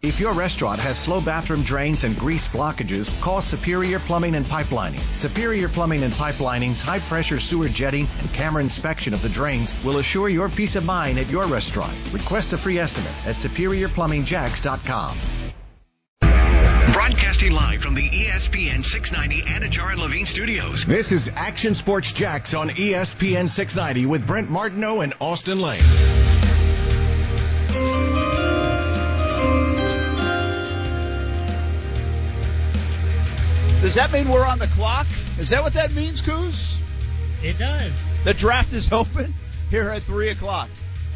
If your restaurant has slow bathroom drains and grease blockages, call Superior Plumbing and Pipelining. Superior Plumbing and Pipelining's high pressure sewer jetting and camera inspection of the drains will assure your peace of mind at your restaurant. Request a free estimate at superiorplumbingjacks.com. Broadcasting live from the ESPN 690 Anajar and Levine studios. This is Action Sports Jax on ESPN 690 with Brent Martineau and Austin Lane. Does that mean we're on the clock? Is that what that means, Coos? It does. The draft is open here at 3 o'clock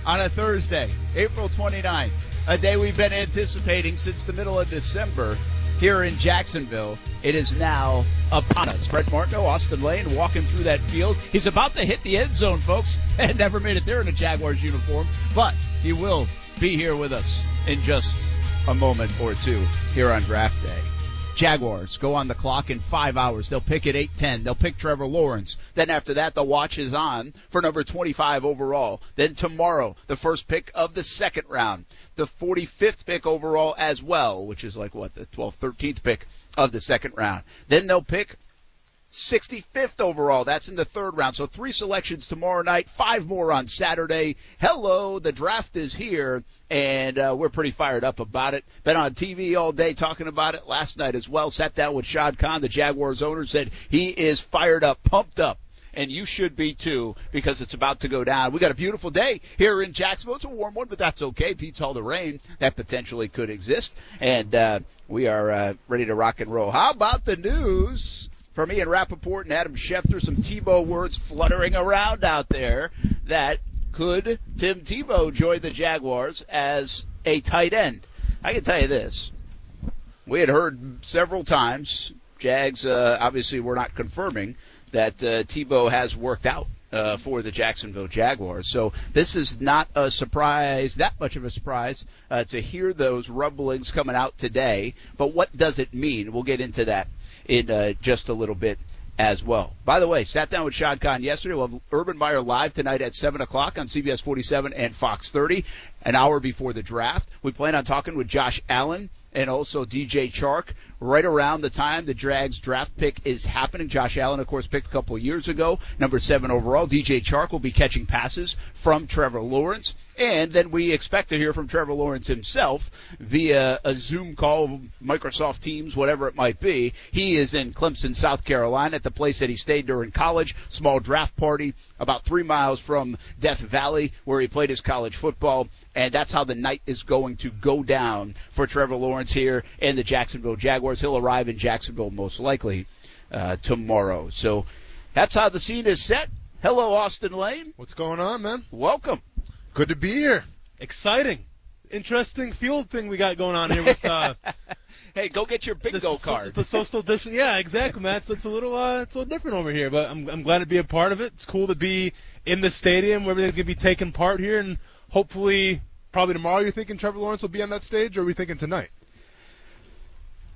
on a Thursday, April 29th. A day we've been anticipating since the middle of December here in Jacksonville. It is now upon us. Brent Martineau, Austin Lane walking through that field. He's about to hit the end zone, folks, and never made it there in a Jaguars uniform, but he will be here with us in just a moment or two here on draft day. Jaguars go on the clock in five hours. They'll pick at 8:10. They'll pick Trevor Lawrence. Then after that, the watch is on for number 25 overall. Then tomorrow, the first pick of the second round, the 45th pick overall as well, which is like what the 12th, 13th pick of the second round. Then they'll pick 65th overall. That's in the third round. So three selections tomorrow night, five more on Saturday. Hello, the draft is here, and uh, we're pretty fired up about it. Been on TV all day talking about it last night as well. Sat down with Shad Khan, the Jaguars owner, said he is fired up, pumped up. And you should be too, because it's about to go down. We got a beautiful day here in Jacksonville. It's a warm one, but that's okay. Pete's all the rain that potentially could exist, and uh, we are uh, ready to rock and roll. How about the news? From Ian Rapoport and Adam Schefter, some Tebow words fluttering around out there that could Tim Tebow join the Jaguars as a tight end? I can tell you this. We had heard several times, Jags uh, obviously were not confirming that uh, Tebow has worked out uh, for the Jacksonville Jaguars. So this is not a surprise, that much of a surprise uh, to hear those rumblings coming out today. But what does it mean? We'll get into that in uh, just a little bit as well. By the way, sat down with Shad Khan yesterday. We'll have Urban Meyer live tonight at 7 o'clock on CBS 47 and Fox 30, an hour before the draft. We plan on talking with Josh Allen and also DJ Chark right around the time the Drags draft pick is happening. Josh Allen, of course, picked a couple years ago, number seven overall. DJ Chark will be catching passes from Trevor Lawrence. And then we expect to hear from Trevor Lawrence himself via a Zoom call, Microsoft Teams, whatever it might be. He is in Clemson, South Carolina at the place that he stayed during college. Small draft party about three miles from Death Valley where he played his college football. And that's how the night is going to go down for Trevor Lawrence here and the Jacksonville Jaguars. He'll arrive in Jacksonville most likely uh, tomorrow. So that's how the scene is set. Hello, Austin Lane. What's going on, man? Welcome. Good to be here. Exciting. Interesting field thing we got going on here with uh Hey, go get your bingo the, card. The social distance. Yeah, exactly, man. So it's a little uh it's a little different over here, but I'm I'm glad to be a part of it. It's cool to be in the stadium where everything's gonna be taking part here and hopefully probably tomorrow you're thinking Trevor Lawrence will be on that stage or are we thinking tonight?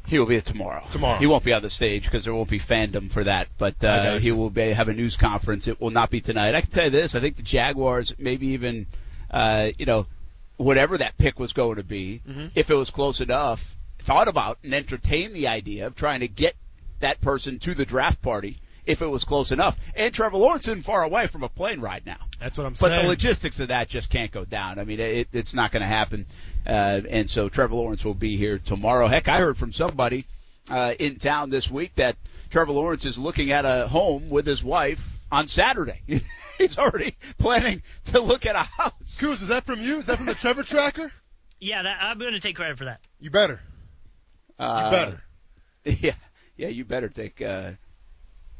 He will be tomorrow. Tomorrow. He won't be on the stage because there won't be fandom for that. But uh, he will be, have a news conference. It will not be tonight. I can tell you this: I think the Jaguars, maybe even, uh, you know, whatever that pick was going to be, Mhm. if it was close enough, thought about and entertained the idea of trying to get that person to the draft party if it was close enough. And Trevor Lawrence isn't far away from a plane ride now. That's what I'm But saying. But the logistics of that just can't go down. I mean, it, it's not going to happen. Uh, and so Trevor Lawrence will be here tomorrow. Heck, I heard from somebody uh, in town this week that Trevor Lawrence is looking at a home with his wife on Saturday. He's already planning to look at a house. Coos, is that from you? Is that from the Trevor Tracker? Yeah, that, I'm going to take credit for that. You better. Uh, You better. Yeah, yeah, you better take. Uh,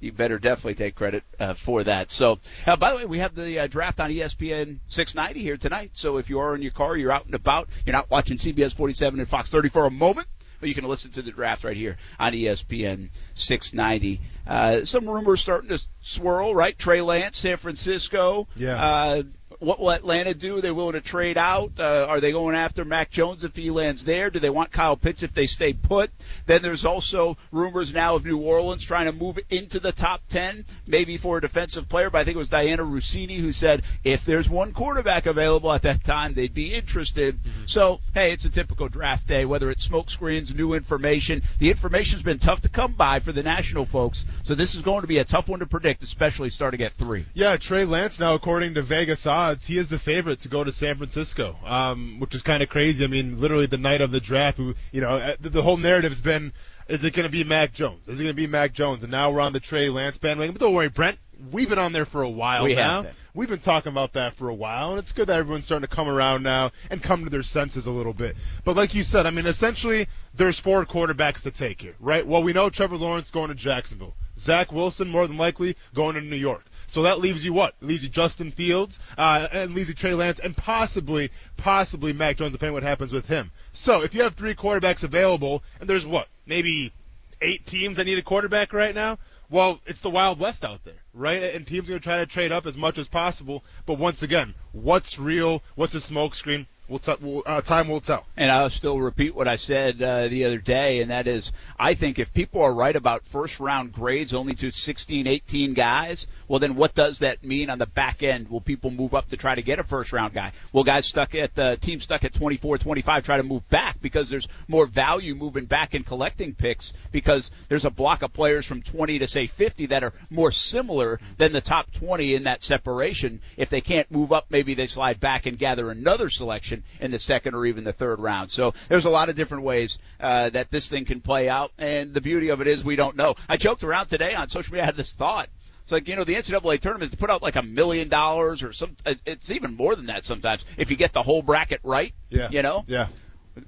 you better definitely take credit uh, for that. So, uh, by the way, we have the uh, draft on ESPN 690 here tonight. So if you are in your car, you're out and about, you're not watching CBS 47 and Fox 30 for a moment, but you can listen to the draft right here on ESPN 690. Uh, some rumors starting to swirl, right? Trey Lance, San Francisco. Yeah. What will Atlanta do? Are they willing to trade out? Uh, are they going after Mac Jones if he lands there? Do they want Kyle Pitts if they stay put? Then there's also rumors now of New Orleans trying to move into the top 10, maybe for a defensive player. But I think it was Dianna Russini who said if there's one quarterback available at that time, they'd be interested. Mm-hmm. So, hey, it's a typical draft day, whether it's smoke screens, new information. The information's been tough to come by for the national folks. So this is going to be a tough one to predict, especially starting at three. Yeah, Trey Lance now, according to Vegas odds, he is the favorite to go to San Francisco, um, which is kind of crazy. I mean, literally the night of the draft, you know, uh, the, the whole narrative has been, is it going to be Mac Jones? Is it going to be Mac Jones? And now we're on the Trey Lance bandwagon. But don't worry, Brent. We've been on there for a while we now. Have We've been talking about that for a while, and it's good that everyone's starting to come around now and come to their senses a little bit. But like you said, I mean, essentially, there's four quarterbacks to take here, right? Well, we know Trevor Lawrence going to Jacksonville. Zach Wilson, more than likely, going to New York. So that leaves you what? It leaves you Justin Fields, uh, and leaves you Trey Lance, and possibly, possibly Mac Jones, depending what happens with him. So if you have three quarterbacks available, and there's what? Maybe eight teams that need a quarterback right now? Well, it's the Wild West out there, right? And teams are going to try to trade up as much as possible. But once again, what's real? What's a smokescreen? We'll t- we'll, uh, time will tell. And I'll still repeat what I said uh, the other day, and that is, I think if people are right about first round grades only to 16, 18 guys, well, then what does that mean on the back end? Will people move up to try to get a first round guy? Will guys stuck at uh, team stuck at 24, 25 try to move back because there's more value moving back and collecting picks because there's a block of players from 20 to say 50 that are more similar than the top 20 in that separation. If they can't move up, maybe they slide back and gather another selection selection in the second or even the third round. So there's a lot of different ways uh, that this thing can play out, and the beauty of it is we don't know. I joked around today on social media. I had this thought. It's like, you know, the NCAA tournament to put out like a million dollars or some, it's even more than that sometimes if you get the whole bracket right. Yeah. You know? Yeah.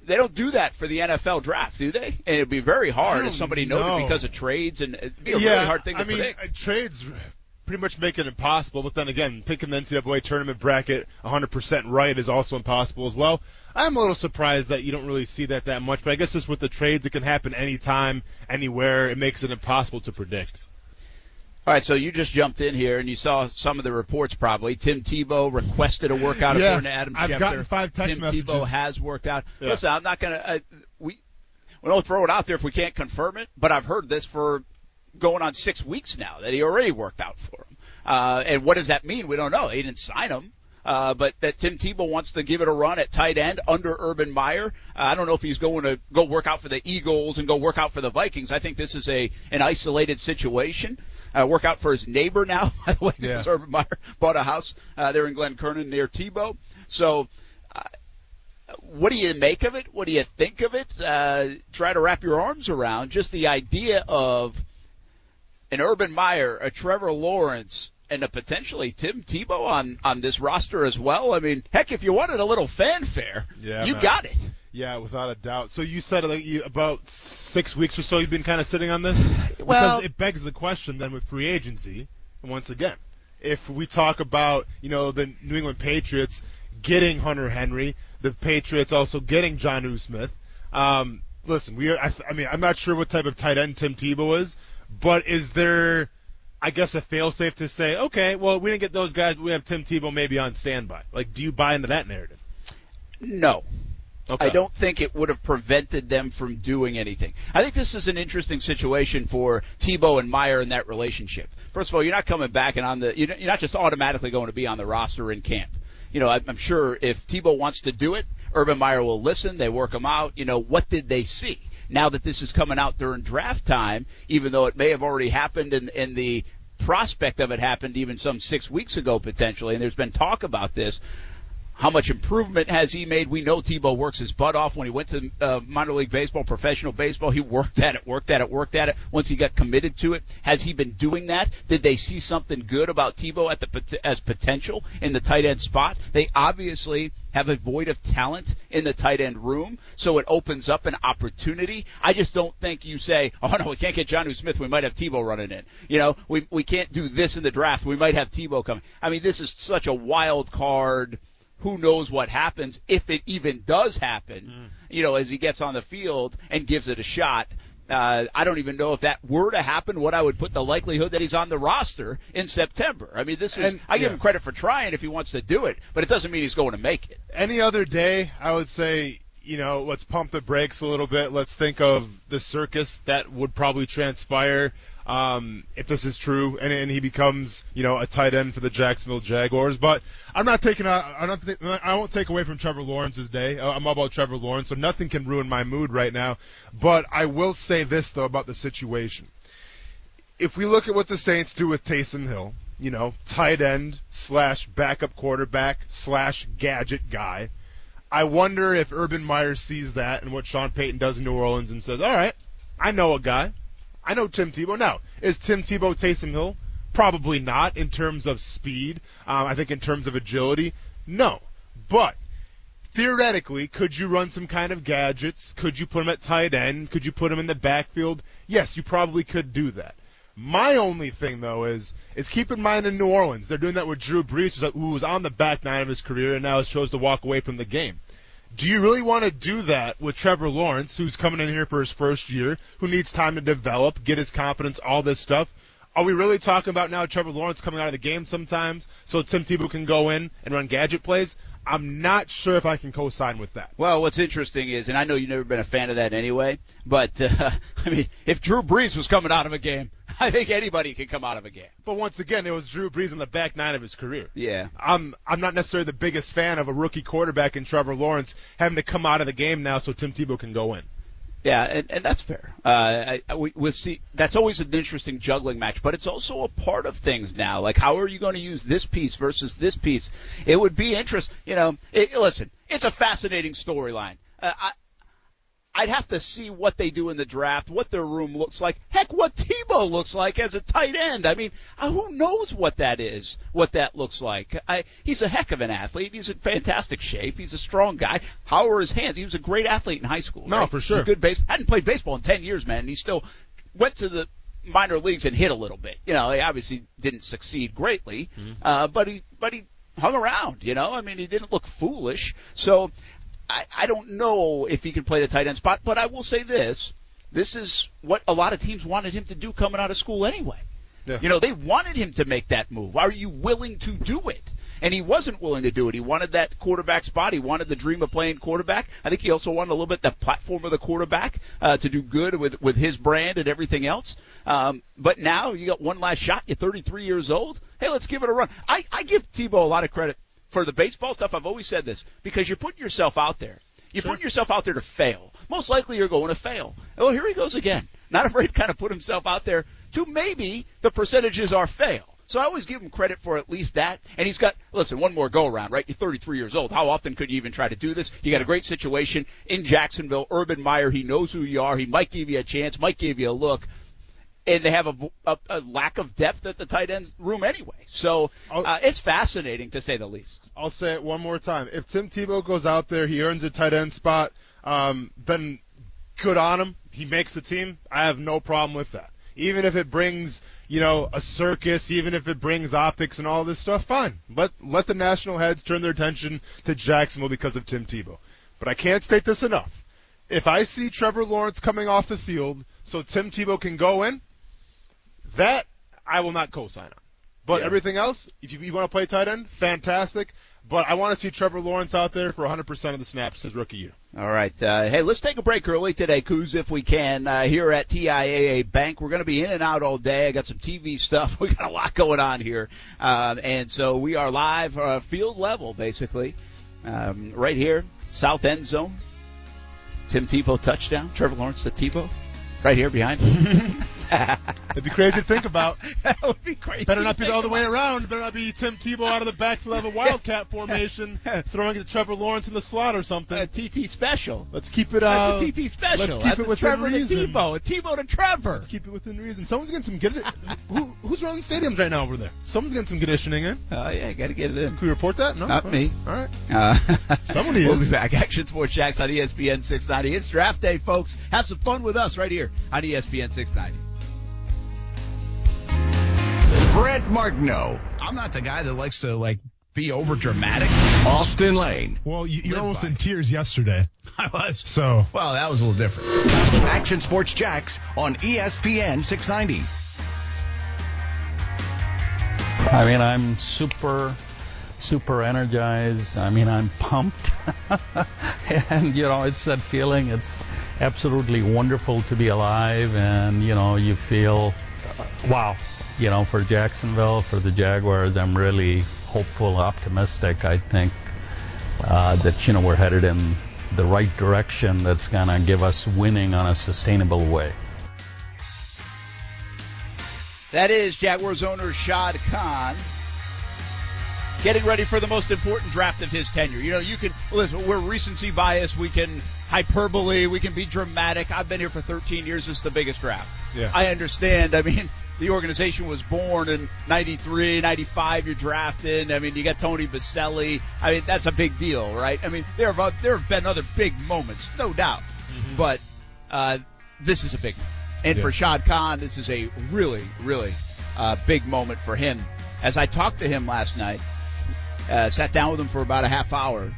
They don't do that for the NFL draft, do they? And it'd be very hard if somebody know. noted because of trades and it'd be a yeah, really hard thing to I mean, predict. Uh, trades pretty much make it impossible. But then again, picking the NCAA tournament bracket 100% right is also impossible as well. I'm a little surprised that you don't really see that that much. But I guess just with the trades, it can happen anytime, anywhere. It makes it impossible to predict. All right, so you just jumped in here and you saw some of the reports. Probably Tim Tebow requested a workout yeah, according to Adam I've Schefter. gotten five text Tim messages. Tebow has worked out. Yeah. Listen, I'm not gonna. Uh, we we don't throw it out there if we can't confirm it. But I've heard this for going on six weeks now that he already worked out for him. Uh, and what does that mean? We don't know. He didn't sign him. Uh, but that Tim Tebow wants to give it a run at tight end under Urban Meyer. Uh, I don't know if he's going to go work out for the Eagles and go work out for the Vikings. I think this is a an isolated situation. Uh, work out for his neighbor now, by the way, Yeah. because Urban Meyer bought a house uh, there in Glen Kernan near Tebow. So, uh, what do you make of it? What do you think of it? Uh, try to wrap your arms around just the idea of an Urban Meyer, a Trevor Lawrence, and a potentially Tim Tebow on on this roster as well. I mean, heck, if you wanted a little fanfare, Yeah, you man. got it. Yeah, without a doubt. So you said like you, about six weeks or so you've been kind of sitting on this. Well- because it begs the question then with free agency. Once again, if we talk about you know the New England Patriots getting Hunter Henry, the Patriots also getting Jonnu Smith. Um, listen, we I, I mean I'm not sure what type of tight end Tim Tebow is, but is there? I guess a failsafe to say, okay, well, we didn't get those guys, but we have Tim Tebow maybe on standby. Like, do you buy into that narrative? No. Okay. I don't think it would have prevented them from doing anything. I think this is an interesting situation for Tebow and Meyer in that relationship. First of all, you're not coming back and on the you're not just automatically going to be on the roster in camp. You know, I'm I'm sure if Tebow wants to do it, Urban Meyer will listen. They work him out. You know, what did they see? Now that this is coming out during draft time, even though it may have already happened and, and the prospect of it happened even some six weeks ago potentially, and there's been talk about this. How much improvement has he made? We know Tebow works his butt off when he went to uh, minor league baseball, professional baseball. He worked at it, worked at it, worked at it. Once he got committed to it, has he been doing that? Did they see something good about Tebow at the as potential in the tight end spot? They obviously have a void of talent in the tight end room, so it opens up an opportunity. I just don't think you say, "Oh no, we can't get John Smith. We might have Tebow running in." You know, we we can't do this in the draft. We might have Tebow coming. I mean, this is such a wild card who knows what happens if it even does happen, you know, as he gets on the field and gives it a shot. Uh, I don't even know if that were to happen, what I would put the likelihood that he's on the roster in September. I mean, this is, And- I give yeah. him credit for trying if he wants to do it, but it doesn't mean he's going to make it. any other day, I would say, you know, let's pump the brakes a little bit. Let's think of the circus that would probably transpire um, if this is true, and, and he becomes, you know, a tight end for the Jacksonville Jaguars. But I'm not taking, a, I'm not, I won't take away from Trevor Lawrence's day. Uh, I'm all about Trevor Lawrence, so nothing can ruin my mood right now. But I will say this though about the situation if we look at what the Saints do with Taysom Hill, you know, tight end slash backup quarterback slash gadget guy, I wonder if Urban Meyer sees that and what Sean Payton does in New Orleans and says, all right, I know a guy. I know Tim Tebow. Now, is Tim Tebow Taysom Hill? Probably not in terms of speed. Um, I think in terms of agility, no. But theoretically, could you run some kind of gadgets? Could you put him at tight end? Could you put him in the backfield? Yes, you probably could do that. My only thing though is is keep in mind in New Orleans they're doing that with Drew Brees, who was on the back nine of his career and now has chose to walk away from the game. Do you really want to do that with Trevor Lawrence, who's coming in here for his first year, who needs time to develop, get his confidence, all this stuff? Are we really talking about now Trevor Lawrence coming out of the game sometimes so Tim Tebow can go in and run gadget plays? I'm not sure if I can co-sign with that. Well, what's interesting is, and I know you've never been a fan of that anyway, but uh, I mean, if Drew Brees was coming out of a game, I think anybody can come out of a game. But once again, it was Drew Brees in the back nine of his career. Yeah. I'm I'm not necessarily the biggest fan of a rookie quarterback in Trevor Lawrence having to come out of the game now so Tim Tebow can go in. Yeah, and, and that's fair. Uh, we, we'll see. That's always an interesting juggling match, but it's also a part of things now. Like, how are you going to use this piece versus this piece? It would be interest. You know, it, listen, it's a fascinating storyline. Uh, I, I'd have to see what they do in the draft, what their room looks like. Heck, what Tebow looks like as a tight end. I mean, uh, who knows what that is, what that looks like. I, he's a heck of an athlete. He's in fantastic shape. He's a strong guy. How are his hands? He was a great athlete in high school. No, right? for sure. a good base. Hadn't played baseball in 10 years, man. And he still went to the minor leagues and hit a little bit. You know, he obviously didn't succeed greatly, uh, but he, but he hung around, you know? I mean, he didn't look foolish. So, I, I don't know if he can play the tight end spot, but I will say this. This is what a lot of teams wanted him to do coming out of school anyway. Yeah. You know, they wanted him to make that move. Are you willing to do it? And he wasn't willing to do it. He wanted that quarterback spot. He wanted the dream of playing quarterback. I think he also wanted a little bit the platform of the quarterback uh, to do good with with his brand and everything else. Um, but now you got one last shot. You're 33 years old. Hey, let's give it a run. I, I give Tebow a lot of credit for the baseball stuff. I've always said this because you're putting yourself out there. You're putting yourself out there to fail. Most likely you're going to fail. Oh, here he goes again. Not afraid to kind of put himself out there to maybe the percentages are fail. So I always give him credit for at least that. And he's got, listen, one more go around, right? You're 33 years old. How often could you even try to do this? You got a great situation in Jacksonville. Urban Meyer, he knows who you are. He might give you a chance, might give you a look. And they have a, a, a lack of depth at the tight end room anyway. So uh, it's fascinating to say the least. I'll say it one more time. If Tim Tebow goes out there, he earns a tight end spot, um, then good on him. He makes the team. I have no problem with that. Even if it brings, you know, a circus, even if it brings optics and all this stuff, fine. Let let the national heads turn their attention to Jacksonville because of Tim Tebow. But I can't state this enough. If I see Trevor Lawrence coming off the field so Tim Tebow can go in, that I will not co-sign on. But Yeah. everything else, if you, you want to play tight end, fantastic. But I want to see Trevor Lawrence out there for 100% of the snaps his rookie year. All right. Uh, hey, let's take a break early today, Coos, if we can, uh, here at TIAA Bank. We're going to be in and out all day. I got some TV stuff. We got a lot going on here. Um, and so we are live, uh, field level, basically, um, right here, south end zone. Tim Tebow touchdown. Trevor Lawrence to Tebow. Right here behind us. It'd be crazy to think about. that would be crazy. Better not be the think other way around. Better not be Tim Tebow out of the backfield of a wildcat formation, throwing it to Trevor Lawrence in the slot or something. A TT special. Let's keep it. Uh, That's a TT special. Let's keep That's it within Trevor reason. to Tebow. A Tebow to Trevor. Let's keep it within reason. Someone's getting some good. Who, who's running stadiums right now over there? Someone's getting some conditioning in. Oh yeah, got to get it in. Can we report that? No, Not me. All right. Uh, Someone We'll is. be back. Action Sports Jax on ESPN 690. It's draft day, folks. Have some fun with us right here on E ESPN 690. Brent Martineau. I'm not the guy that likes to like be over dramatic? Austin Lane. Well, you, you're Live almost by. in tears yesterday. I was. So Well, that was a little different. Action Sports Jax on ESPN 690. I mean, I'm super, super energized. I mean, I'm pumped. and, you know, it's that feeling. It's absolutely wonderful to be alive. And, you know, you feel, wow, you know, for Jacksonville, for the Jaguars, I'm really hopeful, optimistic. I think uh, that, you know, we're headed in the right direction that's going to give us winning on a sustainable way. That is Jaguars owner Shad Khan getting ready for the most important draft of his tenure. You know, you can listen. We're recency bias. We can hyperbole. We can be dramatic. I've been here for 13 years. It's the biggest draft. Yeah. I understand. I mean, the organization was born in 93, 95. You're drafted. I mean, you got Tony Boselli. I mean, that's a big deal, right? I mean, there have there have been other big moments, no doubt, but uh, this is a big one. And Yeah. for Shad Khan, this is a really, really uh, big moment for him. As I talked to him last night, uh, sat down with him for about a half hour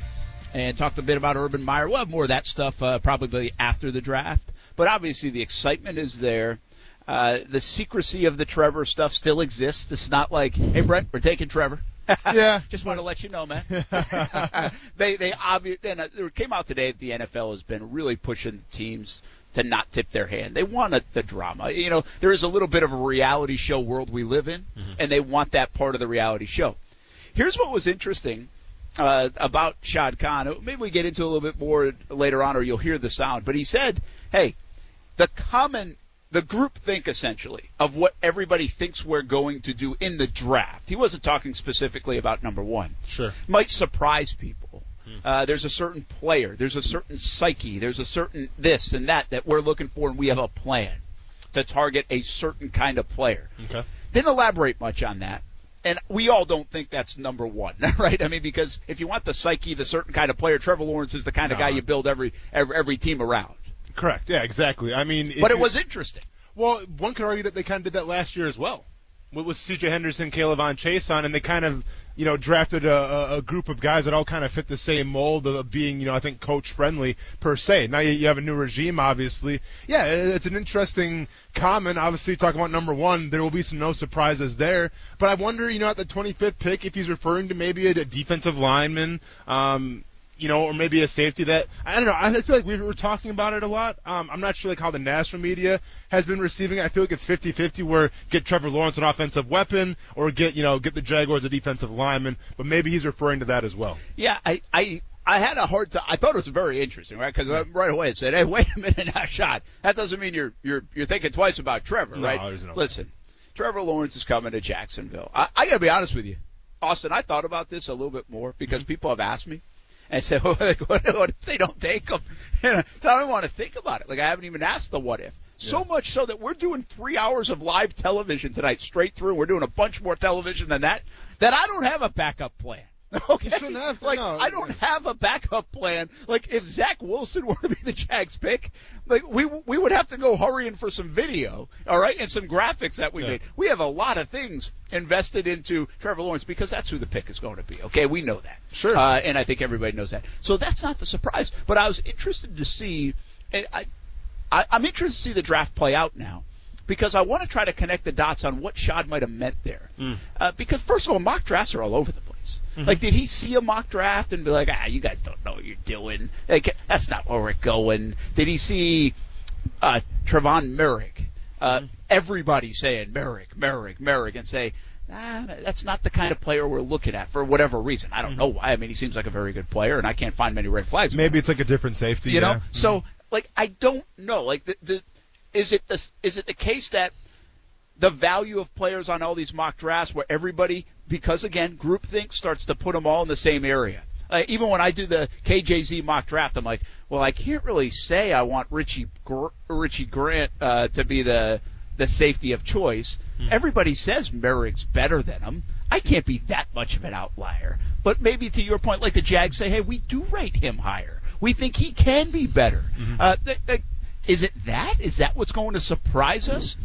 and talked a bit about Urban Meyer. We'll have more of that stuff uh, probably after the draft. But obviously, the excitement is there. Uh, the secrecy of the Trevor stuff still exists. It's not like, hey, Brent, we're taking Trevor. Yeah. Just want to let you know, man. they they obviously and uh, it came out today that the NFL has been really pushing teams to not tip their hand. They want a, the drama. You know, there is a little bit of a reality show world we live in, and they want that part of the reality show. Here's what was interesting uh, about Shad Khan. Maybe we get into a little bit more later on, or you'll hear the sound. But he said, "Hey, the common." The group think essentially of what everybody thinks we're going to do in the draft. He wasn't talking specifically about number one Sure. might surprise people. Uh, there's a certain player, there's a certain psyche, there's a certain this and that that we're looking for, and we have a plan to target a certain kind of player. Okay. Didn't elaborate much on that. And we all don't think that's number one, right? I mean, because if you want the psyche, the certain kind of player, Trevor Lawrence is the kind of No. guy you build every every, every team around. correct. Yeah, exactly. I mean, But it was interesting. Well, one could argue that they kind of did that last year as well. With C.J. Henderson, K'Lavon Chaisson, and they kind of, you know, drafted a, a, group of guys that all kind of fit the same mold of being, you know, I think coach friendly per se. Now you, you have a new regime, obviously. Yeah, it- it's an interesting comment. Obviously, talking about number one, there will be some no surprises there. But I wonder, you know, at the 25th pick, if he's referring to maybe a, a defensive lineman, um, you know, or maybe a safety that I don't know. I feel like we were talking about it a lot. Um, I'm not sure like how the national media has been receiving. it. I feel like it's 50-50 where get Trevor Lawrence an offensive weapon or get you know get the Jaguars a defensive lineman. But maybe he's referring to that as well. Yeah, I, I, I had a hard time. I thought it was very interesting, right? Because right away it said, "Hey, wait a minute, now, shot." That doesn't mean you're you're you're thinking twice about Trevor, No, right? no- Listen, Trevor Lawrence is coming to Jacksonville. I, I got to be honest with you, Austin. I thought about this a little bit more because people have asked me and said, "What, what, what if they don't take him?" And I don't want to think about it. Like I haven't even asked the what if. So much so that we're doing three hours of live television tonight, straight through. We're doing a bunch more television than that. That I don't have a backup plan. Okay, shouldn't have to, like no. I don't have a backup plan. Like if Zach Wilson were to be the Jags pick, like we we would have to go hurrying for some video, all right, and some graphics that we Yeah. made. We have a lot of things invested into Trevor Lawrence because that's who the pick is going to be. Okay, we know that. Sure. Uh, and I think everybody knows that. So that's not the surprise. But I was interested to see, and I, I I'm interested to see the draft play out now. Because I want to try to connect the dots on what Shad might have meant there. Uh, because first of all, mock drafts are all over the place. Like, did he see a mock draft and be like, ah, you guys don't know what you're doing. Like, that's not where we're going. Did he see uh, Trevon Moehrig? Uh, Everybody saying Moehrig, Moehrig, Moehrig, and say, ah, that's not the kind of player we're looking at for whatever reason. I don't know why. I mean, he seems like a very good player, and I can't find many red flags. Maybe it's like a different safety. You know, yeah. so like I don't know. Like, the, the is it the is it the case that the value of players on all these mock drafts where everybody, because again, groupthink starts to put them all in the same area. Uh, even when I do the KJZ mock draft, I'm like, well, I can't really say I want Richie Gr- Richie Grant uh, to be the the safety of choice. Everybody says Moehrig's better than him. I can't be that much of an outlier. But maybe to your point, like the Jags say, hey, we do rate him higher. We think he can be better. Uh, th- th- is it that? Is that what's going to surprise us?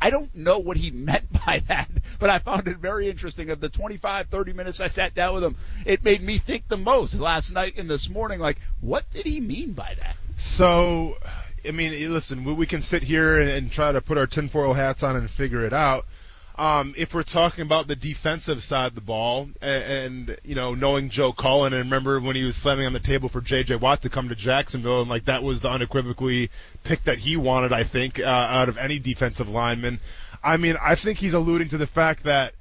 I don't know what he meant by that, but I found it very interesting. Of the 25, 30 minutes I sat down with him, it made me think the most last night and this morning. Like, what did he mean by that? So, I mean, listen, we, can sit here and try to put our tinfoil hats on and figure it out. Um, if we're talking about the defensive side of the ball, and, and you know, knowing Joe Cullen, and remember when he was slamming on the table for J.J. Watt to come to Jacksonville, and like that was the unequivocally pick that he wanted, I think, uh, out of any defensive lineman. I mean, I think he's alluding to the fact that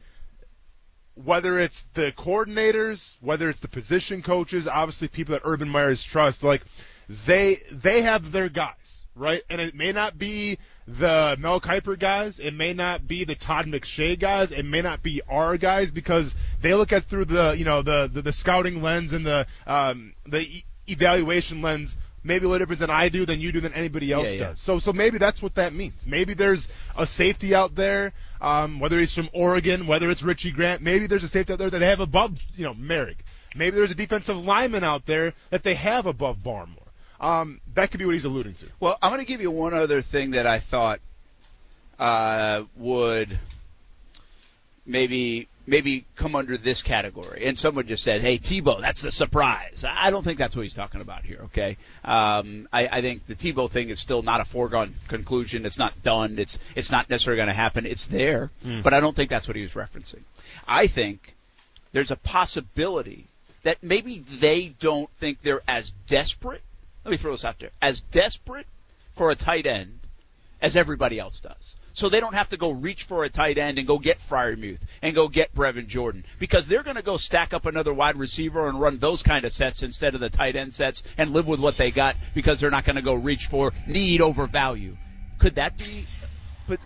whether it's the coordinators, whether it's the position coaches, obviously people that Urban Meyer's trust, like they they have their guys, right? And it may not be the Mel Kiper guys, it may not be the Todd McShay guys, it may not be our guys because they look at through the you know the the, the scouting lens and the um, the e- evaluation lens maybe a little different than I do, than you do, than anybody else Yeah, yeah. does. So so maybe that's what that means. Maybe there's a safety out there, um, whether he's from Oregon, whether it's Richie Grant, maybe there's a safety out there that they have above you know Moehrig. Maybe there's a defensive lineman out there that they have above Barmore. Um, that could be what he's alluding to. Well, I'm going to give you one other thing that I thought uh, would maybe maybe come under this category. And someone just said, "Hey, Tebow, that's the surprise." I don't think that's what he's talking about here. Okay, um, I, I think the Tebow thing is still not a foregone conclusion. It's not done. It's it's not necessarily going to happen. It's there, but I don't think that's what he was referencing. I think there's a possibility that maybe they don't think they're as desperate. Let me throw this out there: as desperate for a tight end as everybody else does. So they don't have to go reach for a tight end and go get Freiermuth and go get Brevin Jordan because they're going to go stack up another wide receiver and run those kind of sets instead of the tight end sets and live with what they got because they're not going to go reach for need over value. Could that be?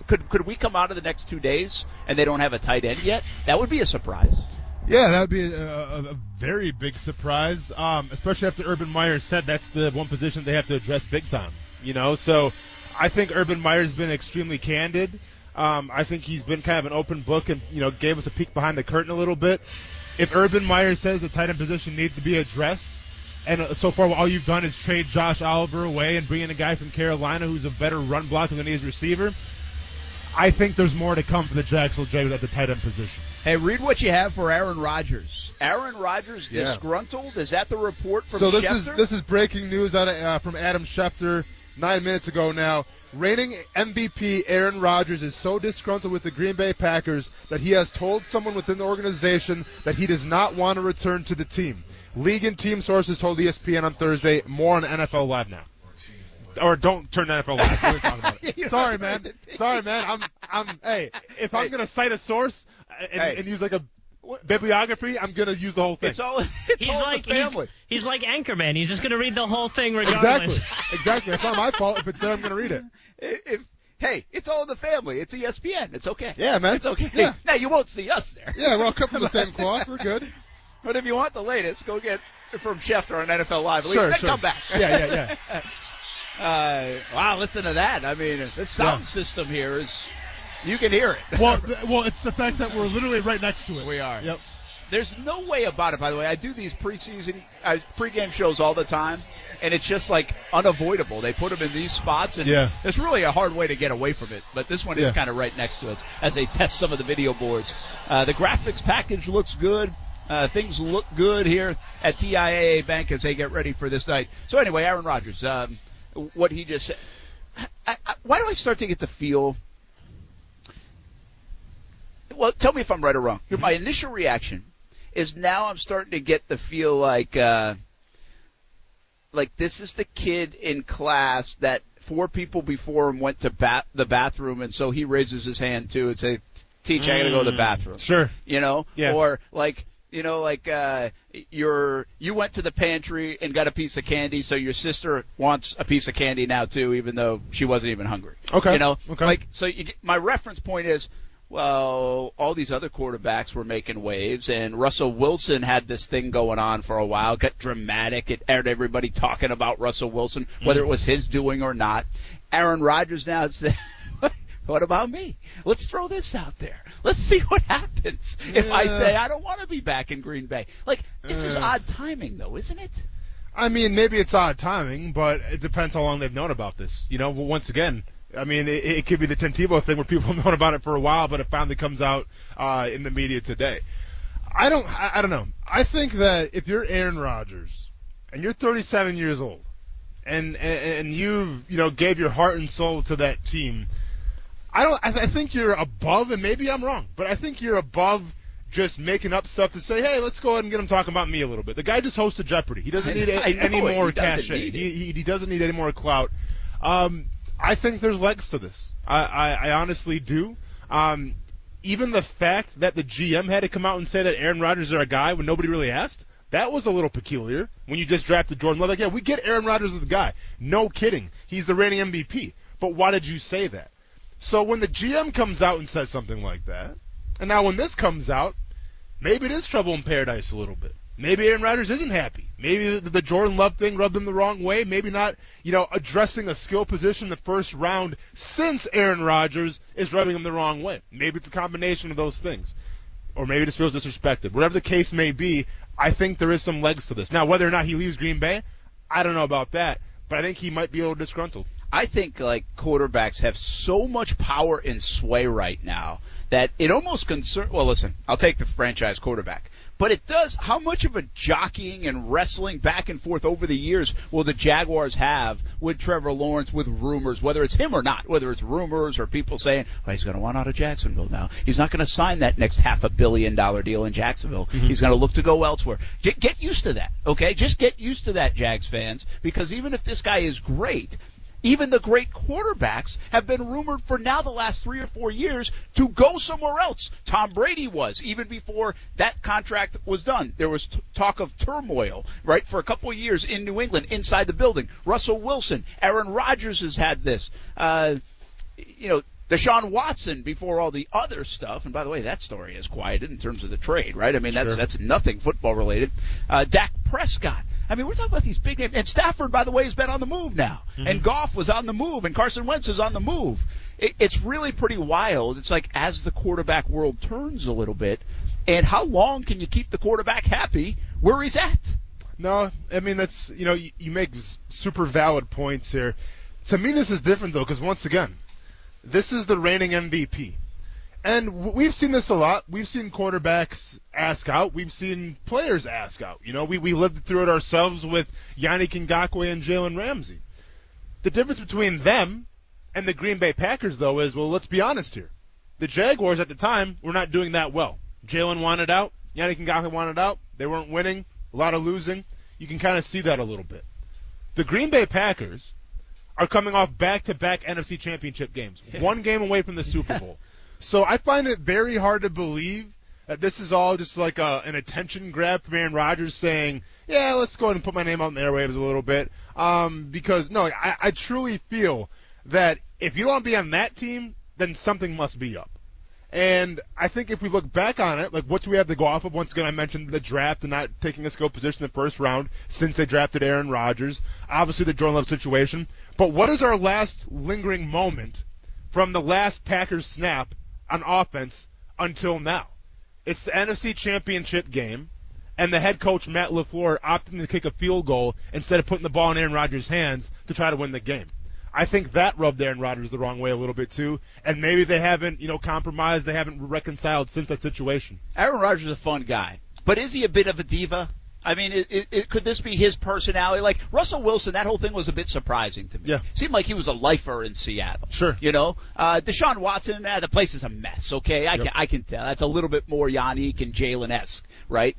Could could we come out of the next two days and they don't have a tight end yet? That would be a surprise. Yeah, that would be a, a, very big surprise, um, especially after Urban Meyer said that's the one position they have to address big time. You know, so I think Urban Meyer's been extremely candid. Um, I think he's been kind of an open book and you know gave us a peek behind the curtain a little bit. If Urban Meyer says the tight end position needs to be addressed, and uh, so far all you've done is trade Josh Oliver away and bring in a guy from Carolina who's a better run blocker than he is receiver, I think there's more to come for the Jacksonville Jaguars at the tight end position. Hey, read what you have for Aaron Rodgers. Aaron Rodgers Yeah. disgruntled. Is that the report from so this Schefter? is this is breaking news out of, uh, from Adam Schefter nine minutes ago. Now, reigning MVP Aaron Rodgers is so disgruntled with the Green Bay Packers that he has told someone within the organization that he does not want to return to the team. League and team sources told ESPN on Thursday. More on NFL Live now. Or don't turn to NFL Live. We're about it. Sorry, man. Sorry, man. I'm, I'm. Hey, if I'm gonna cite a source uh, and, Hey. and use like a bibliography, I'm gonna use the whole thing. It's all. It's He's all like the he's, family. he's like Anchorman. He's just gonna read the whole thing regardless. Exactly. Exactly. It's not my fault. If it's there, I'm going to read it. If, hey, it's all in the family. It's ESPN. It's okay. Yeah, man. It's okay. Yeah. Now you won't see us there. Yeah, we're all cut from the same cloth. We're good. But if you want the latest, go get it from Schefter on NFL Live. Sure, then sure. come back. Yeah, yeah, yeah. Uh, wow, listen to that. I mean, the sound Yeah. system here is. You can hear it. Well, well, it's the fact that we're literally right next to it. We are. Yep. There's no way about it. By the way, I do these preseason, uh, pregame shows all the time, and it's just like unavoidable. They put them in these spots, and Yeah. it's really a hard way to get away from it. But this one is kind of right next to us as they test some of the video boards. Uh, the graphics package looks good. Uh, things look good here at TIAA Bank as they get ready for this night. So anyway, Aaron Rodgers, um, what he just said. I, I, why do I start to get the feel? Well, tell me if I'm right or wrong. Here, my initial reaction is now I'm starting to get the feel like uh, like this is the kid in class that four people before him went to bat- the bathroom, and so he raises his hand too and say, "Teach, I got to go to the bathroom." Sure. you know, Yeah. or like you know, like uh, you're you went to the pantry and got a piece of candy, so your sister wants a piece of candy now too, even though she wasn't even hungry. Okay. you know, Okay. like so. You my reference point is. Well, all these other quarterbacks were making waves, and Russell Wilson had this thing going on for a while. Got dramatic. It aired everybody talking about Russell Wilson, whether it was his doing or not. Aaron Rodgers now What about me? Let's throw this out there. Let's see what happens if I say I don't want to be back in Green Bay. Like this is odd timing, though, isn't it? I mean, maybe it's odd timing, but it depends how long they've known about this. You know, once again, I mean, it, it could be the Tim Tebow thing where people have known about it for a while, but it finally comes out uh, in the media today. I don't, I, I don't know. I think that if you're Aaron Rodgers and you're 37 years old, and and, and you you know gave your heart and soul to that team, I don't. I, th- I think you're above, and maybe I'm wrong, but I think you're above just making up stuff to say, hey, let's go ahead and get him talking about me a little bit. The guy just hosted Jeopardy. He doesn't need a, any more He cachet. He, he, he doesn't need any more clout. Um, I think there's legs to this. I, I, I honestly do. Um, even the fact that the GM had to come out and say that Aaron Rodgers is our guy when nobody really asked, that was a little peculiar. When you just drafted Jordan Love, like, yeah, we get Aaron Rodgers as the guy. No kidding. He's the reigning MVP. But why did you say that? So when the GM comes out and says something like that, and now when this comes out, maybe it is trouble in paradise a little bit. Maybe Aaron Rodgers isn't happy. Maybe the, the Jordan Love thing rubbed him the wrong way. Maybe not, you know, addressing a skill position in the first round since Aaron Rodgers is rubbing him the wrong way. Maybe it's a combination of those things. Or maybe it just feels disrespected. Whatever the case may be, I think there is some legs to this. Now, whether or not he leaves Green Bay, I don't know about that. But I think he might be a little disgruntled. I think like quarterbacks have so much power and sway right now that it almost concern. Well, listen, I'll take the franchise quarterback, but it does. How much of a jockeying and wrestling back and forth over the years will the Jaguars have with Trevor Lawrence with rumors, whether it's him or not, whether it's rumors or people saying, well, he's going to want out of Jacksonville now. He's not going to sign that next half a billion dollar deal in Jacksonville. Mm-hmm. He's going to look to go elsewhere. Get, get used to that, okay? Just get used to that, Jags fans, because even if this guy is great, even the great quarterbacks have been rumored for now the last three or four years to go somewhere else. Tom Brady was even before that contract was done. There was t- talk of turmoil, right, for a couple of years in New England inside the building. Russell Wilson, Aaron Rodgers has had this. Uh, you know, Deshaun Watson before all the other stuff. And by the way, that story is quieted in terms of the trade, right? I mean, that's Sure. that's nothing football related. Uh, Dak Prescott. I mean, we're talking about these big names. And Stafford, by the way, has been on the move now. Mm-hmm. And Goff was on the move, and Carson Wentz is on the move. It, it's really pretty wild. It's like as the quarterback world turns a little bit, and how long can you keep the quarterback happy where he's at? No, I mean that's you know you, you make super valid points here. To me, this is different though because once again, this is the reigning MVP, and we've seen this a lot. We've seen quarterbacks ask out. We've seen players ask out. You know, we we lived through it ourselves with Yannick Ngakoue and Jalen Ramsey. The difference between them and the Green Bay Packers though is well, let's be honest here. The Jaguars at the time were not doing that well. Jalen wanted out. Yannick Ngakoue wanted out. They weren't winning. A lot of losing. You can kind of see that a little bit. The Green Bay Packers are coming off back-to-back NFC Championship games, one game away from the Super Bowl. So I find it very hard to believe that this is all just like a, an attention grab from Aaron Rodgers saying, "Yeah, let's go ahead and put my name in the airwaves a little bit." Um, because no, I, I truly feel that if you don't be on that team, then something must be up. And I think if we look back on it, like what do we have to go off of? Once again, I mentioned the draft and not taking a skill position in the first round since they drafted Aaron Rodgers. Obviously, the Jordan Love situation. But what is our last lingering moment from the last Packers snap on offense until now? It's the NFC Championship game, and the head coach Matt LaFleur opting to kick a field goal instead of putting the ball in Aaron Rodgers' hands to try to win the game. I think that rubbed Aaron Rodgers the wrong way a little bit too, and maybe they haven't, you know, compromised, they haven't reconciled since that situation. Aaron Rodgers is a fun guy, but is he a bit of a diva? I mean, it, it, it, could this be his personality? Like Russell Wilson, that whole thing was a bit surprising to me. Yeah. Seemed like he was a lifer in Seattle. Sure. You know, uh, Deshaun Watson, uh, the place is a mess. Okay, I Yep. can I can tell. That's a little bit more Yannick and Jalen esque, right?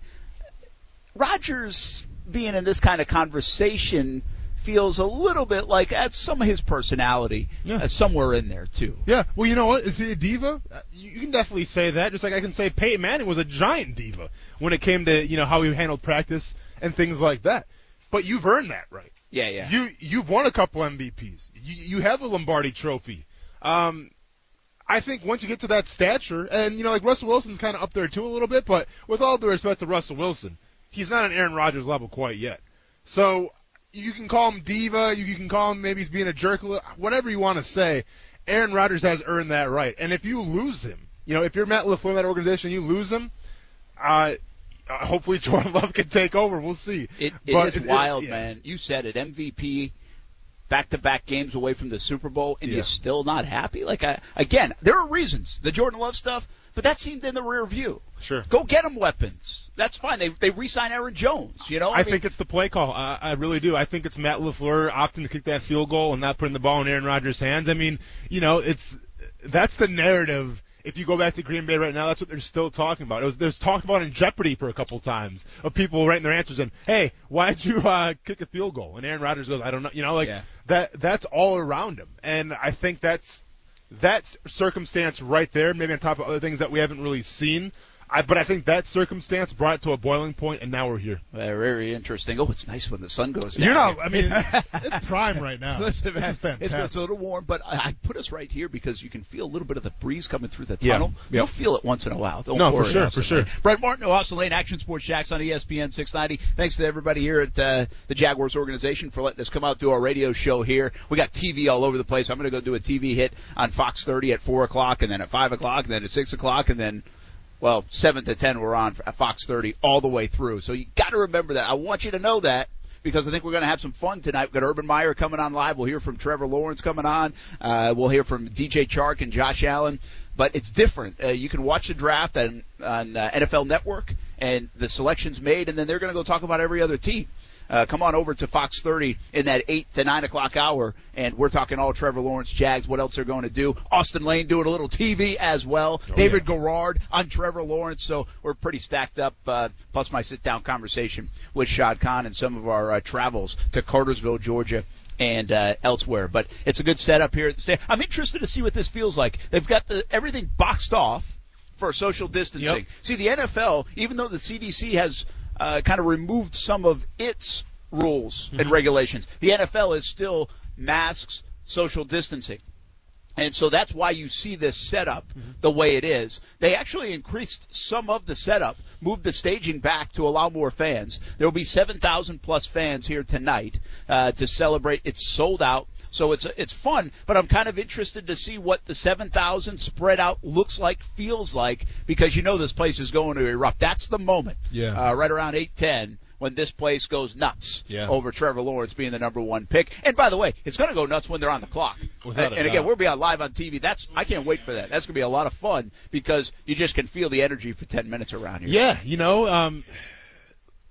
Rodgers being in this kind of conversation feels a little bit like that's some of his personality Yeah. uh, somewhere in there too. Yeah, well, you know what? Is he a diva? Uh, You you can definitely say that, just like I can say Peyton Manning was a giant diva when it came to, you know, how he handled practice and things like that. But you've earned that right. Yeah, yeah. You you've won a couple MVPs. You you have a Lombardi trophy. Um I think once you get to that stature, and you know, like Russell Wilson's kind of up there too a little bit, but with all due respect to Russell Wilson, he's not an Aaron Rodgers level quite yet. So you can call him diva, you can call him maybe he's being a jerk, whatever you want to say. Aaron Rodgers has earned that right, and if you lose him, you know, if you're Matt LaFleur in that organization, you lose him, uh, hopefully Jordan Love can take over. We'll see. It, it But is it- it- wild, yeah. man. You said it. MVP, back-to-back games away from the Super Bowl, and Yeah. you're still not happy. Like I, again, there are reasons the Jordan Love stuff, but that seemed in the rear view. Sure. Go get him weapons. That's fine. They they re-sign Aaron Jones. You know. I, mean, think it's the play call. I, I really do. I think it's Matt LaFleur opting to kick that field goal and not putting the ball in Aaron Rodgers' hands. I mean, you know, it's that's the narrative. If you go back to Green Bay right now, that's what they're still talking about. It was there's talked about in Jeopardy for a couple times of people writing their answers in. Hey, why'd you uh, kick a field goal? And Aaron Rodgers goes, I don't know. You know, like Yeah. that. That's all around him, and I think that's that circumstance right there. Maybe on top of other things that we haven't really seen. I, but I think that circumstance brought it to a boiling point, and now we're here. very, interesting. Oh, it's nice when the sun goes down. You're not. I mean, it's prime right now. Listen, this man, is fantastic. It's, it's a little warm, but I, I put us right here because you can feel a little bit of the breeze coming through the Yeah. tunnel. Yep. You'll feel it once in a while. Don't No, for sure, Austin for sure. Lane. Brett Martin, Austin Lane, Action Sports Jax on ESPN 690. Thanks to everybody here at uh, the Jaguars organization for letting us come out do our radio show here. We got TV all over the place. I'm going to go do a TV hit on Fox 30 at 4 o'clock, and then at 5 o'clock, and then at 6 o'clock, and then well, 7 to 10 we're on Fox 30 all the way through. So you got to remember that. I want you to know that because I think we're going to have some fun tonight. We've got Urban Meyer coming on live. We'll hear from Trevor Lawrence coming on. Uh, we'll hear from DJ Chark and Josh Allen. But it's different. Uh, you can watch the draft on, on uh, NFL Network and the selections made, and then they're going to go talk about every other team. Uh, come on over to Fox 30 in that 8 to 9 o'clock hour, and we're talking all Trevor Lawrence, Jags, what else they're going to do. Austin Lane doing a little TV as well. David Garrard on Trevor Lawrence, so we're pretty stacked up, uh, plus my sit down conversation with Shad Khan and some of our uh, travels to Cartersville, Georgia. And uh, elsewhere, but it's a good setup here at the. I'm interested to see what this feels like. They've got the everything boxed off for social distancing. Yep. See, the NFL, even though the CDC has uh, kind of removed some of its rules and regulations, the NFL is still masks, social distancing. And so that's why you see this setup the way it is. They actually increased some of the setup, moved the staging back to allow more fans. There will be 7,000 plus fans here tonight uh, to celebrate. It's sold out. So it's it's fun, but I'm kind of interested to see what the 7,000 spread out looks like, feels like, because you know this place is going to erupt. That's the moment, Yeah. uh, right around 8:10 when this place goes nuts Yeah. over Trevor Lawrence being the number one pick. And by the way, it's going to go nuts when they're on the clock. Without and and again, we'll be on live on TV. That's I can't wait for that. That's going to be a lot of fun because you just can feel the energy for 10 minutes around here. Yeah, you know, um,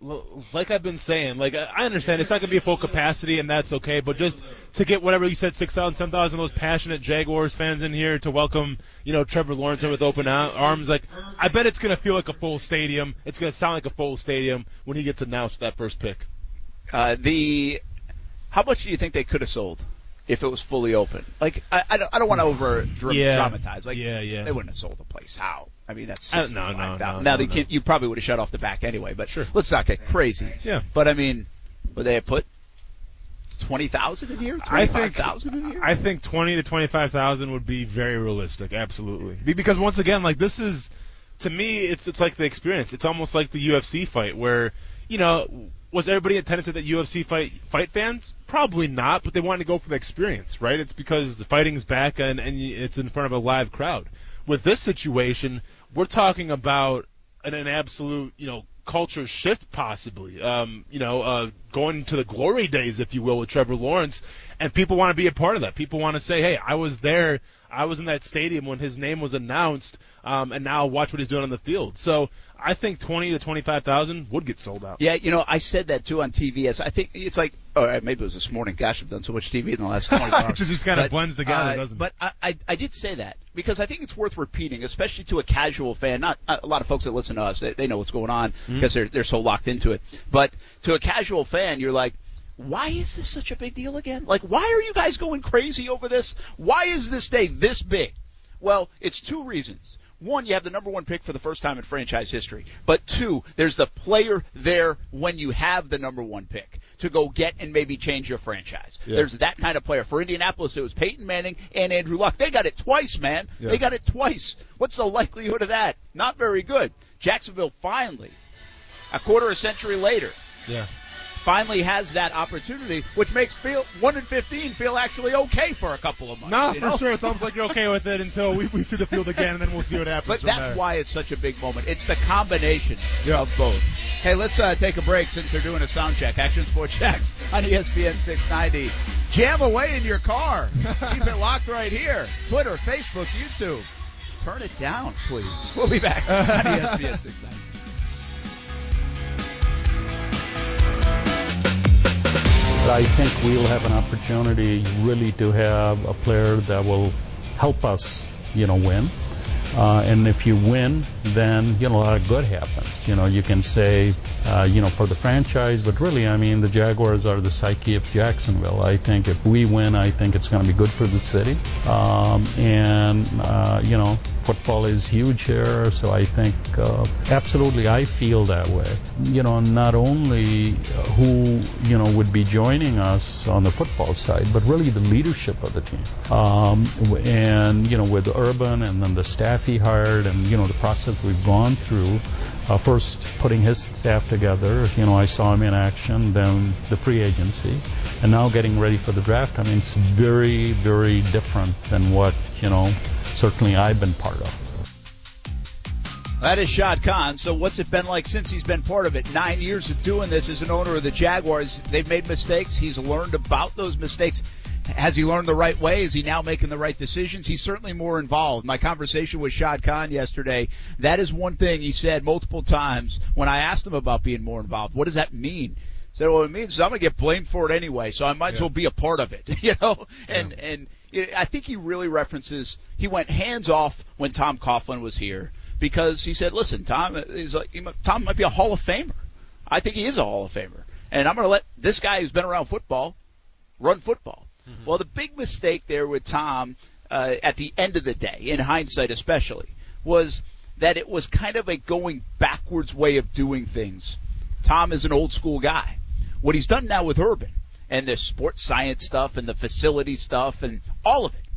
like I've been saying, like I understand it's not going to be a full capacity, and that's okay. But just to get whatever you said, six thousand, seven thousand, those passionate Jaguars fans in here to welcome, you know, Trevor Lawrence with open arms, like I bet it's going to feel like a full stadium. It's going to sound like a full stadium when he gets announced that first pick. Uh, the how much do you think they could have sold if it was fully open? Like I, I don't, I don't want to over yeah. dramatize. Like Yeah, yeah. they wouldn't have sold the place. How? I mean that's don't- no, no, no, Now no, they can't. You probably would have shut off the back anyway. But Sure. let's not get crazy. Yeah. But I mean, would they have put twenty thousand in here? I Twenty think five thousand in here? I think twenty to twenty five thousand would be very realistic. Absolutely, because once again, like this is to me, it's it's like the experience. It's almost like the UFC fight where you know was everybody in attendance at that UFC fight fight fans? Probably not, but they wanted to go for the experience, right? It's because the fighting's back and and it's in front of a live crowd. With this situation, we're talking about an, an absolute, you know, culture shift possibly. Um, you know, uh, going to the glory days, if you will, with Trevor Lawrence, and people want to be a part of that. People want to say, "Hey, I was there. I was in that stadium when his name was announced, um, and now watch what he's doing on the field." So I think twenty to twenty-five thousand would get sold out. Yeah, you know, I said that too on TV. As I think it's like, oh, maybe it was this morning. Gosh, I've done so much TV in the last 24 hours. It just- just kinda blends together, uh, doesn't it? But I, I, I did say that because I think it's worth repeating, especially to a casual fan. Not a lot of folks that listen to us, they, they know what's going on Mm-hmm. because they're they're so locked into it. But to a casual fan, you're like. Why is this such a big deal again? Like, why are you guys going crazy over this? Why is this day this big? Well, it's two reasons. One, you have the number one pick for the first time in franchise history. But two, there's the player there when you have the number one pick to go get and maybe change your franchise. Yeah. There's that kind of player. For Indianapolis, it was Peyton Manning and Andrew Luck. They got it twice, man. Yeah. They got it twice. What's the likelihood of that? Not very good. Jacksonville finally, a quarter of a century later, Yeah. Finally has that opportunity, which makes feel one in fifteen feel actually okay for a couple of months. Nah, for know? sure. It's almost like you're okay with it until we, we see the field again, and then we'll see what happens. But that's there. why it's such a big moment. It's the combination Yeah. of both. Hey, let's uh, take a break since they're doing a sound check. Action Sports Jax on ESPN 690. Jam away in your car. Keep it locked right here. Twitter, Facebook, YouTube. Turn it down, please. We'll be back on ESPN 690. I think we'll have an opportunity really to have a player that will help us, you know, win. Uh, and if you win, then you know a lot of good happens. You know, you can say, uh, you know, for the franchise, but really, I mean, the Jaguars are the psyche of Jacksonville. I think if we win, I think it's going to be good for the city. Um, and uh, you know, football is huge here, so I think uh, absolutely I feel that way. You know, not only uh, who you know would be joining us on the football side, but really the leadership of the team. Um, and you know, with Urban and then the staff he hired, and you know the process we've gone through. Uh, first putting his staff together, you know, I saw him in action, then the free agency, and now getting ready for the draft. I mean, it's very, very different than what you know certainly I've been part of. That is Shad Khan. So what's it been like since he's been part of it? Nine years of doing this as an owner of the Jaguars. They've made mistakes. He's learned about those mistakes. Has he learned the right way? Is he now making the right decisions? He's certainly more involved. My conversation with Shad Khan yesterday, that is one thing he said multiple times when I asked him about being more involved. What does that mean? He said, well, it means I'm going to get blamed for it anyway, so I might as well be a part of it, you know? And, and I think he really references, he went hands off when Tom Coughlin was here because he said, listen, Tom is like, Tom might be a Hall of Famer. I think he is a Hall of Famer. And I'm going to let this guy who's been around football run football. Well, the big mistake there with Tom, uh, at the end of the day, in hindsight especially, was that it was kind of a going backwards way of doing things. Tom is an old school guy. What he's done now with Urban and the sports science stuff and the facility stuff and all of it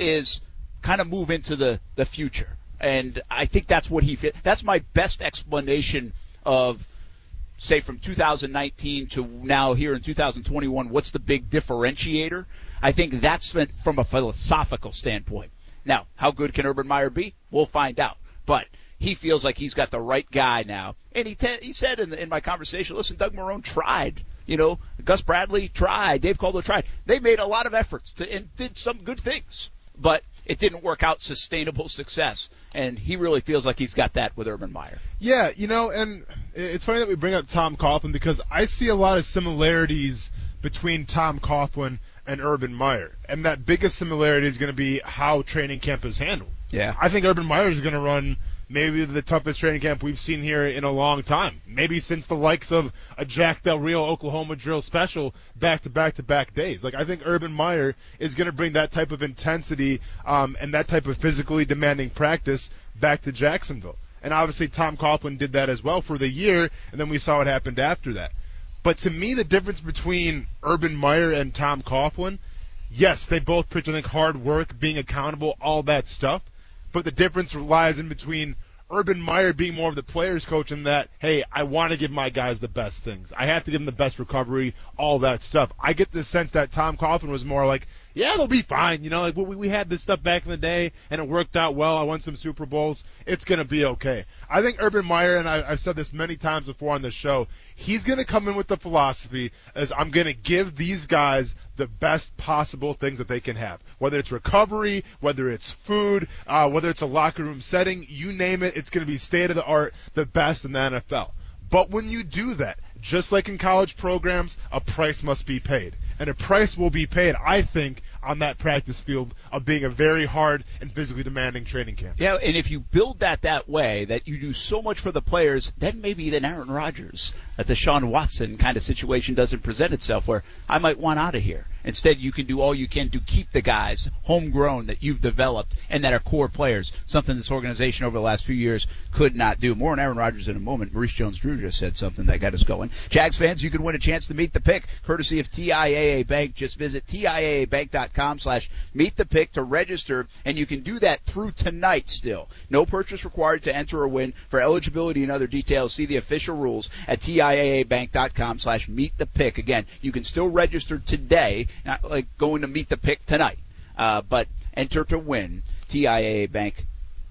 is kind of move into the, the future. And I think that's what he fit. That's my best explanation of say from 2019 to now here in 2021, what's the big differentiator? I think that's from a philosophical standpoint. Now, how good can Urban Meyer be? We'll find out. But he feels like he's got the right guy now. And he te- he said in, in my conversation, listen, Doug Marrone tried. You know, Gus Bradley tried. Dave Caldwell tried. They made a lot of efforts to and did some good things, but it didn't work out sustainable success. And he really feels like he's got that with Urban Meyer. Yeah, you know, and it's funny that we bring up Tom Coughlin because I see a lot of similarities between Tom Coughlin and Urban Meyer, and that biggest similarity is going to be how training camp is handled. Yeah. I think Urban Meyer is going to run maybe the toughest training camp we've seen here in a long time. Maybe since the likes of a Jack Del Rio Oklahoma drill special back to back to back days. Like I think Urban Meyer is going to bring that type of intensity um, and that type of physically demanding practice back to Jacksonville. And obviously Tom Coughlin did that as well for the year, and then we saw what happened after that. But to me, the difference between Urban Meyer and Tom Coughlin, yes, they both preach, I think, hard work, being accountable, all that stuff. But the difference lies in between Urban Meyer being more of the player's coach in that, hey, I want to give my guys the best things. I have to give them the best recovery, all that stuff. I get the sense that Tom Coughlin was more like, yeah, they'll be fine. You know, like we, we had this stuff back in the day and it worked out well. I won some Super Bowls. It's going to be okay. I think Urban Meyer, and I, I've said this many times before on this show, he's going to come in with the philosophy as I'm going to give these guys the best possible things that they can have. Whether it's recovery, whether it's food, uh, whether it's a locker room setting, you name it, it's going to be state of the art, the best in the NFL. But when you do that, just like in college programs, a price must be paid. And a price will be paid, I think, on that practice field of being a very hard and physically demanding training camp. Yeah, and if you build that that way, that you do so much for the players, then maybe then Aaron Rodgers, that Deshaun Watson kind of situation doesn't present itself where I might want out of here. Instead, you can do all you can to keep the guys homegrown that you've developed and that are core players. Something this organization over the last few years could not do. More on Aaron Rodgers in a moment. Maurice Jones-Drew just said something that got us going. Jags fans, you can win a chance to meet the pick courtesy of TIAA Bank. Just visit TIAABank.com slash meet the pick to register and you can do that through tonight still. No purchase required to enter or win. For eligibility and other details, see the official rules at TIAABank.com slash meet the pick. Again, you can still register today, not like going to meet the pick tonight, uh, but enter to win.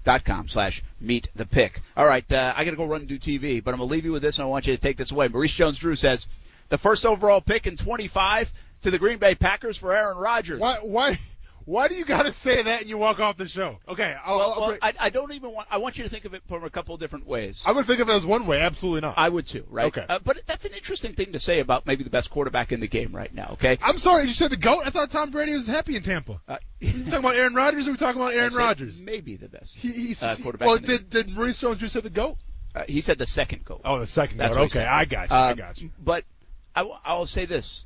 TIAABank.com slash meet the pick. All right, uh, I got to go run and do TV, but I'm going to leave you with this and I want you to take this away. Maurice Jones-Drew says the first overall pick in 25 to the Green Bay Packers for Aaron Rodgers. Why? Why? Why do you got to say that and you walk off the show? Okay, I'll, well, I'll well, I, I don't even want. I want you to think of it from a couple of different ways. I would think of it as one way. Absolutely not. I would too, right? Okay. Uh, but that's an interesting thing to say about maybe the best quarterback in the game right now. Okay. I'm sorry, you said the goat. I thought Tom Brady was happy in Tampa. Uh, You talking about Aaron Rodgers? Or are we talking about Aaron Rodgers? Maybe the best. He, he's, uh, quarterback well, did did Maurice Jones-Drew say the goat? Uh, he said the second goal. Oh, the second That's goat. Okay. I got you. I Um, got you. But I, w- I will say this.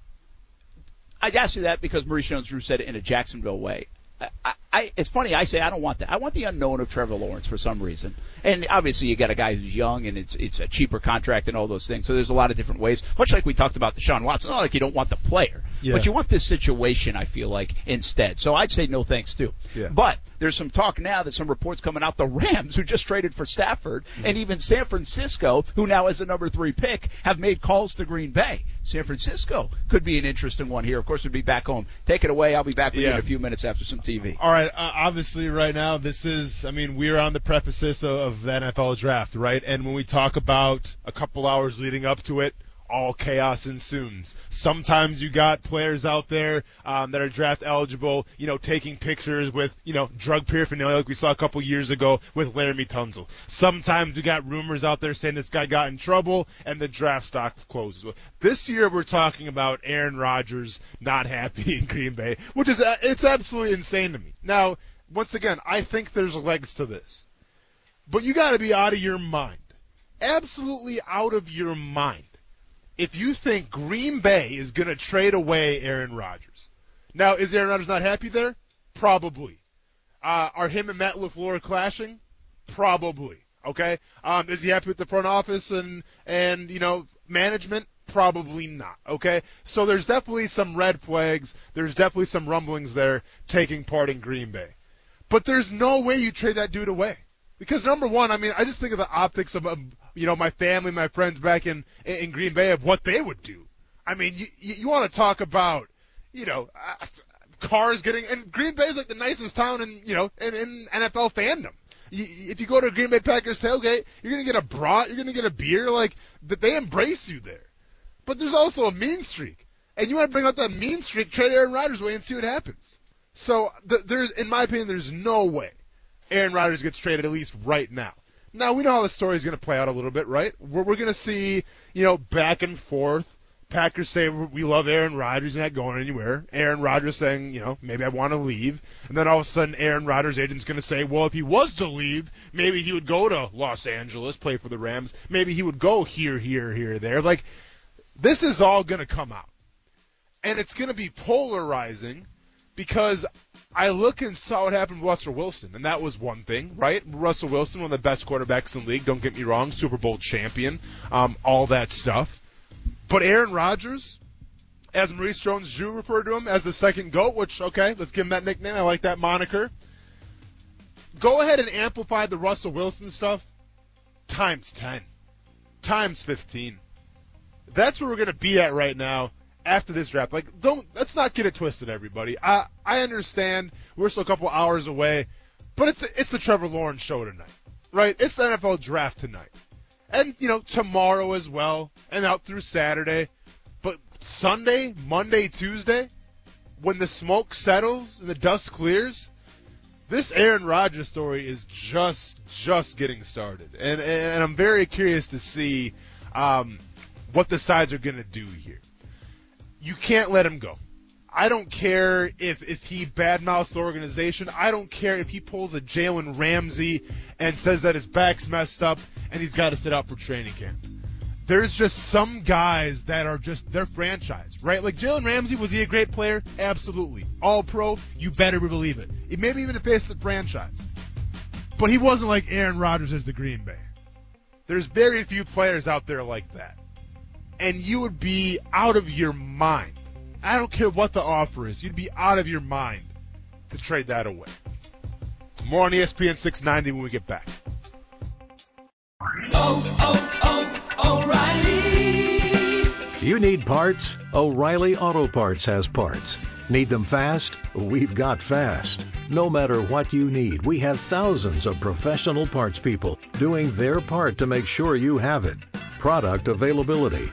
I asked you that because Maurice Jones-Drew said it in a Jacksonville way. I, I, it's funny. I say I don't want that. I want the unknown of Trevor Lawrence for some reason. And obviously, you got a guy who's young, and it's it's a cheaper contract and all those things. So there's a lot of different ways. Much like we talked about Deshaun Watson. Not like you don't want the player, Yeah. but you want this situation. I feel like instead. So I'd say no thanks too. Yeah. But there's some talk now that some reports coming out. The Rams, who just traded for Stafford, mm-hmm. and even San Francisco, who now has the number three pick, have made calls to Green Bay. San Francisco could be an interesting one here. Of course, we'd be back home. Take it away. I'll be back with you in a few minutes after some TV. All right. Uh, obviously, right now, this is. I mean, we're on the precipice of, of the NFL draft, right? And when we talk about a couple hours leading up to it, all chaos ensues. Sometimes you got players out there um, that are draft eligible, you know, taking pictures with, you know, drug paraphernalia like we saw a couple years ago with Laremy Tunsil. Sometimes we got rumors out there saying this guy got in trouble and the draft stock closes. This year we're talking about Aaron Rodgers not happy in Green Bay, which is uh, it's absolutely insane to me. Now, once again, I think there's legs to this, but you got to be out of your mind, absolutely out of your mind if you think Green Bay is going to trade away Aaron Rodgers. Now, is Aaron Rodgers not happy there? Probably. Uh, are him and Matt LaFleur clashing? Probably. Okay. Um, is he happy with the front office and and you know management? Probably not. Okay. So there's definitely some red flags. There's definitely some rumblings there taking part in Green Bay. But there's no way you trade that dude away. Because number one, I mean, I just think of the optics of, of you know my family, my friends back in in Green Bay of what they would do. I mean, you you, want to talk about you know uh, cars getting and Green Bay is like the nicest town in you know in, in NFL fandom. If you go to a Green Bay Packers tailgate, you're gonna get a brat, you're gonna get a beer, like that they embrace you there. But there's also a mean streak, and you want to bring out that mean streak, trade Aaron Rodgers away and see what happens. So th- there's, in my opinion, there's no way Aaron Rodgers gets traded at least right now. Now we know how the story is going to play out a little bit, right? We're, we're going to see, you know, back and forth. Packers say we love Aaron Rodgers, not going anywhere. Aaron Rodgers saying, you know, maybe I want to leave, and then all of a sudden Aaron Rodgers' agent's going to say, well, if he was to leave, maybe he would go to Los Angeles, play for the Rams. Maybe he would go here, here, here, there. Like this is all going to come out, and it's going to be polarizing because I look and saw what happened with Russell Wilson, and that was one thing, right? Russell Wilson, one of the best quarterbacks in the league. Don't get me wrong, Super Bowl champion, um, all that stuff. But Aaron Rodgers, as Maurice Jones-Drew referred to him as the second goat, which okay, let's give him that nickname. I like that moniker. Go ahead and amplify the Russell Wilson stuff times ten, times fifteen. That's where we're gonna be at right now after this draft. Like, don't let's not get it twisted, everybody. I I understand we're still a couple hours away, but it's it's the Trevor Lawrence show tonight, right? It's the NFL draft tonight, and you know tomorrow as well, and out through Saturday. But Sunday, Monday, Tuesday, when the smoke settles and the dust clears, this Aaron Rodgers story is just just getting started, and and I'm very curious to see um, what the sides are going to do here you can't let him go. I don't care if, if he badmouths the organization. I don't care if he pulls a Jalen Ramsey and says that his back's messed up and he's got to sit out for training camp. there's just some guys that are just they're franchise, right? Like Jalen Ramsey, was he a great player? Absolutely. All pro, you better believe it. it maybe even a face of the franchise. But he wasn't like Aaron Rodgers as the Green Bay. There's very few players out there like that. And you would be out of your mind. I don't care what the offer is. You'd be out of your mind to trade that away. More on ESPN 690 when we get back. Oh, oh, oh, O'Reilly. You need parts? O'Reilly Auto Parts has parts. Need them fast? We've got fast. No matter what you need, we have thousands of professional parts people doing their part to make sure you have it. Product availability.